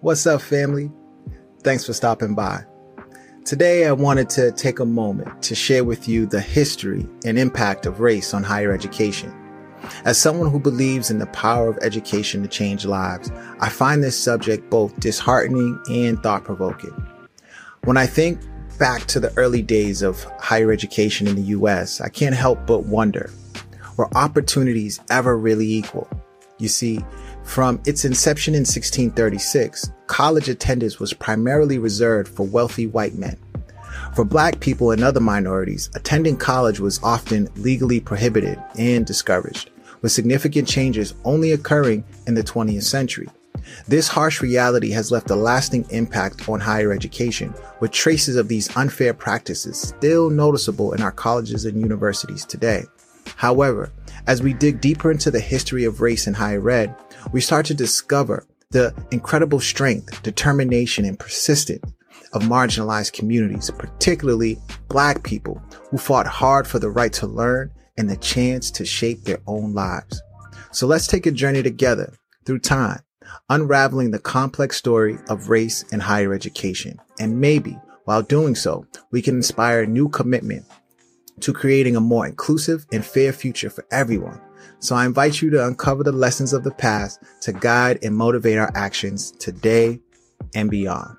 What's up, family? Thanks for stopping by. Today, I wanted to take a moment to share with you the history and impact of race on higher education. As someone who believes in the power of education to change lives, I find this subject both disheartening and thought provoking. When I think back to the early days of higher education in the US, I can't help but wonder were opportunities ever really equal? You see, from its inception in 1636, college attendance was primarily reserved for wealthy white men. For black people and other minorities, attending college was often legally prohibited and discouraged, with significant changes only occurring in the 20th century. This harsh reality has left a lasting impact on higher education, with traces of these unfair practices still noticeable in our colleges and universities today. However, as we dig deeper into the history of race in higher ed, we start to discover the incredible strength, determination, and persistence of marginalized communities, particularly black people who fought hard for the right to learn and the chance to shape their own lives. So let's take a journey together through time, unraveling the complex story of race and higher education. And maybe while doing so, we can inspire new commitment to creating a more inclusive and fair future for everyone. So I invite you to uncover the lessons of the past to guide and motivate our actions today and beyond.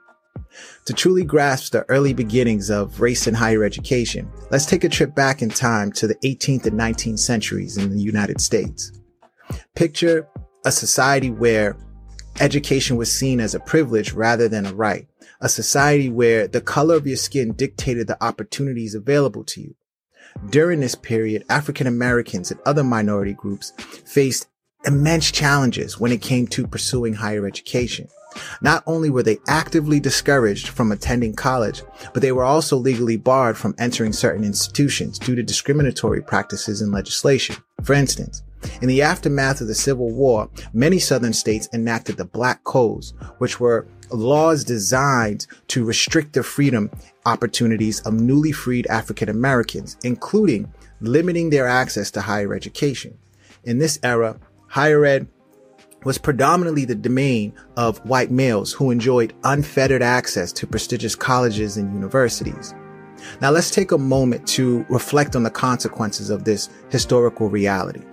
To truly grasp the early beginnings of race in higher education, let's take a trip back in time to the 18th and 19th centuries in the United States. Picture a society where education was seen as a privilege rather than a right, a society where the color of your skin dictated the opportunities available to you. During this period, African Americans and other minority groups faced immense challenges when it came to pursuing higher education. Not only were they actively discouraged from attending college, but they were also legally barred from entering certain institutions due to discriminatory practices and legislation. For instance, in the aftermath of the Civil War, many southern states enacted the Black Codes, which were laws designed to restrict the freedom opportunities of newly freed African Americans, including limiting their access to higher education. In this era, higher ed was predominantly the domain of white males who enjoyed unfettered access to prestigious colleges and universities. Now let's take a moment to reflect on the consequences of this historical reality.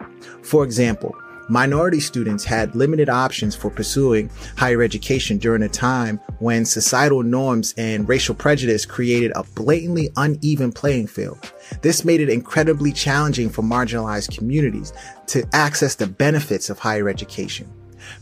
For example, minority students had limited options for pursuing higher education during a time when societal norms and racial prejudice created a blatantly uneven playing field. This made it incredibly challenging for marginalized communities to access the benefits of higher education.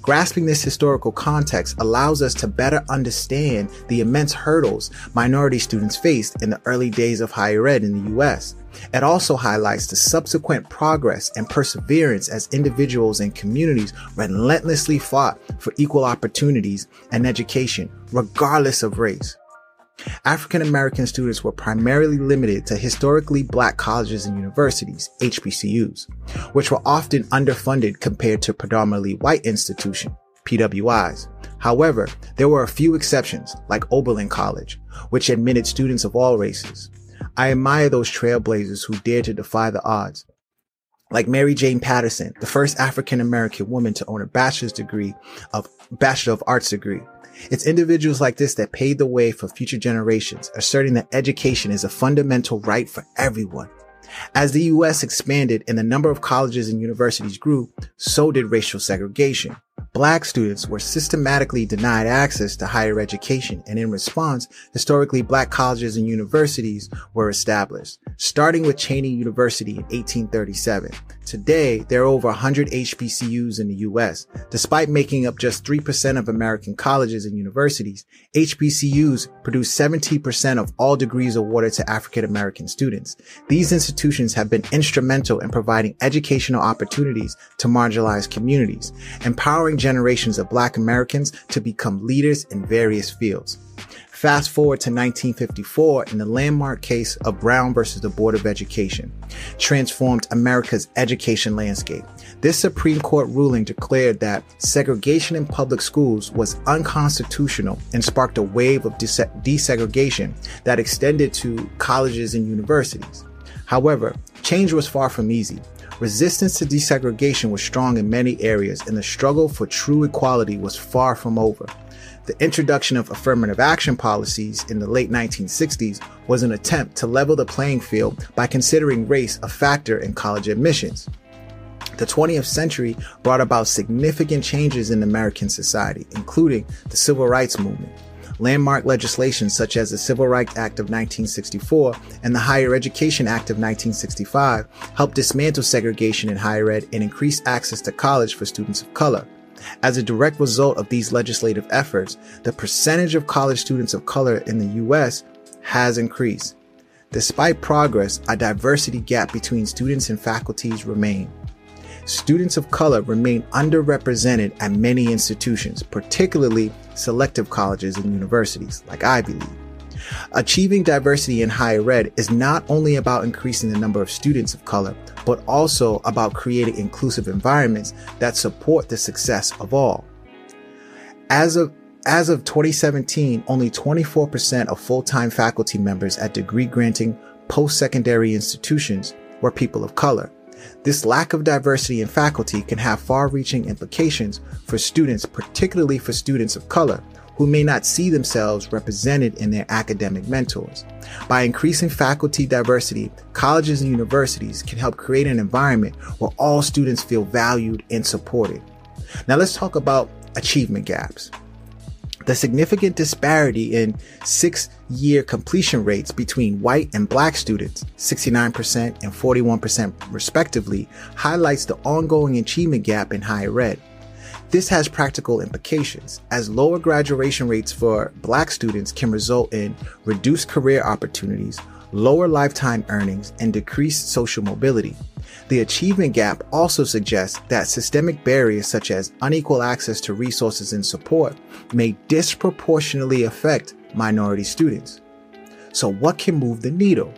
Grasping this historical context allows us to better understand the immense hurdles minority students faced in the early days of higher ed in the US. It also highlights the subsequent progress and perseverance as individuals and communities relentlessly fought for equal opportunities and education, regardless of race. African American students were primarily limited to historically black colleges and universities, HBCUs, which were often underfunded compared to predominantly white institutions, PWIs. However, there were a few exceptions, like Oberlin College, which admitted students of all races. I admire those trailblazers who dared to defy the odds. Like Mary Jane Patterson, the first African American woman to own a bachelor's degree of Bachelor of Arts degree. It's individuals like this that paved the way for future generations, asserting that education is a fundamental right for everyone. As the U.S. expanded and the number of colleges and universities grew, so did racial segregation. Black students were systematically denied access to higher education, and in response, historically black colleges and universities were established, starting with Cheyney University in 1837. Today, there are over 100 HBCUs in the US. Despite making up just 3% of American colleges and universities, HBCUs produce 70% of all degrees awarded to African American students. These institutions have been instrumental in providing educational opportunities to marginalized communities, empowering generations of black Americans to become leaders in various fields. Fast forward to 1954 in the landmark case of Brown versus the Board of Education, transformed America's education landscape. This Supreme Court ruling declared that segregation in public schools was unconstitutional and sparked a wave of desegregation that extended to colleges and universities. However, change was far from easy. Resistance to desegregation was strong in many areas and the struggle for true equality was far from over. The introduction of affirmative action policies in the late 1960s was an attempt to level the playing field by considering race a factor in college admissions. The 20th century brought about significant changes in American society, including the civil rights movement. Landmark legislation such as the Civil Rights Act of 1964 and the Higher Education Act of 1965 helped dismantle segregation in higher ed and increase access to college for students of color. As a direct result of these legislative efforts, the percentage of college students of color in the U.S. has increased. Despite progress, a diversity gap between students and faculties remain. Students of color remain underrepresented at many institutions, particularly selective colleges and universities like Ivy League. Achieving diversity in higher ed is not only about increasing the number of students of color, but also about creating inclusive environments that support the success of all. As of as of 2017, only 24% of full-time faculty members at degree granting post-secondary institutions were people of color. This lack of diversity in faculty can have far-reaching implications for students, particularly for students of color, who may not see themselves represented in their academic mentors. By increasing faculty diversity, colleges and universities can help create an environment where all students feel valued and supported. Now let's talk about achievement gaps. The significant disparity in six year completion rates between white and black students, 69% and 41% respectively, highlights the ongoing achievement gap in higher ed. This has practical implications, as lower graduation rates for black students can result in reduced career opportunities, lower lifetime earnings, and decreased social mobility. The achievement gap also suggests that systemic barriers such as unequal access to resources and support may disproportionately affect minority students. So what can move the needle?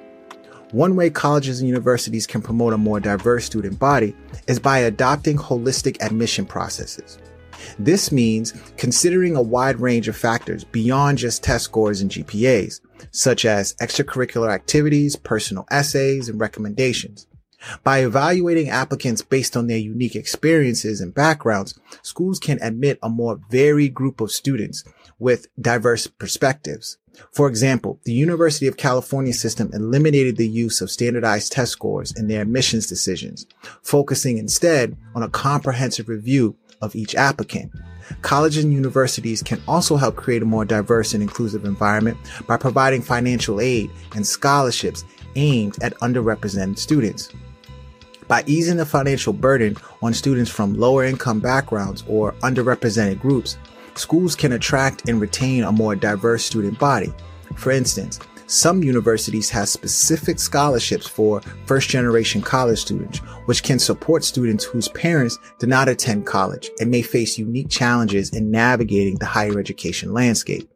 One way colleges and universities can promote a more diverse student body is by adopting holistic admission processes. This means considering a wide range of factors beyond just test scores and GPAs, such as extracurricular activities, personal essays, and recommendations. By evaluating applicants based on their unique experiences and backgrounds, schools can admit a more varied group of students with diverse perspectives. For example, the University of California system eliminated the use of standardized test scores in their admissions decisions, focusing instead on a comprehensive review of each applicant. Colleges and universities can also help create a more diverse and inclusive environment by providing financial aid and scholarships aimed at underrepresented students. By easing the financial burden on students from lower income backgrounds or underrepresented groups, schools can attract and retain a more diverse student body. For instance, some universities have specific scholarships for first generation college students, which can support students whose parents did not attend college and may face unique challenges in navigating the higher education landscape.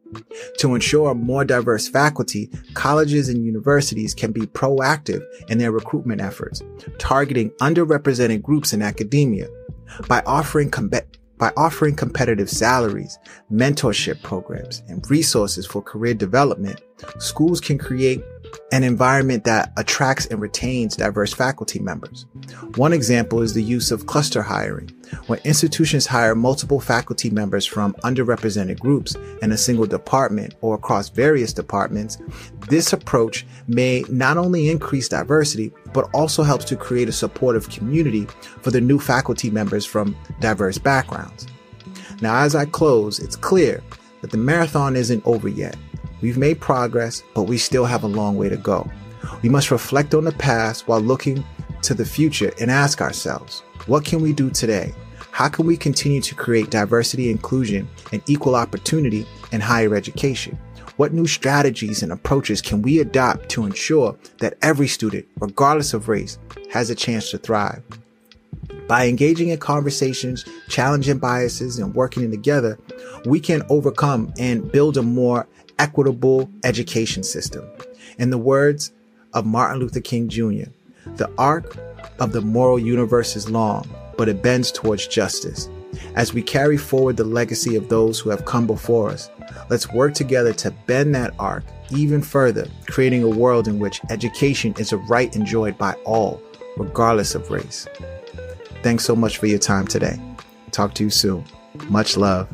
To ensure more diverse faculty, colleges and universities can be proactive in their recruitment efforts, targeting underrepresented groups in academia. By offering com- by offering competitive salaries, mentorship programs, and resources for career development, schools can create an environment that attracts and retains diverse faculty members. One example is the use of cluster hiring, when institutions hire multiple faculty members from underrepresented groups in a single department or across various departments. This approach may not only increase diversity, but also helps to create a supportive community for the new faculty members from diverse backgrounds. Now, as I close, it's clear that the marathon isn't over yet. We've made progress, but we still have a long way to go. We must reflect on the past while looking to the future and ask ourselves, what can we do today? How can we continue to create diversity, inclusion, and equal opportunity in higher education? What new strategies and approaches can we adopt to ensure that every student, regardless of race, has a chance to thrive? By engaging in conversations, challenging biases, and working together, we can overcome and build a more equitable education system. In the words of Martin Luther King Jr., the arc of the moral universe is long, but it bends towards justice. As we carry forward the legacy of those who have come before us, let's work together to bend that arc even further, creating a world in which education is a right enjoyed by all, regardless of race. Thanks so much for your time today. Talk to you soon. Much love,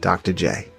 Dr. Jae.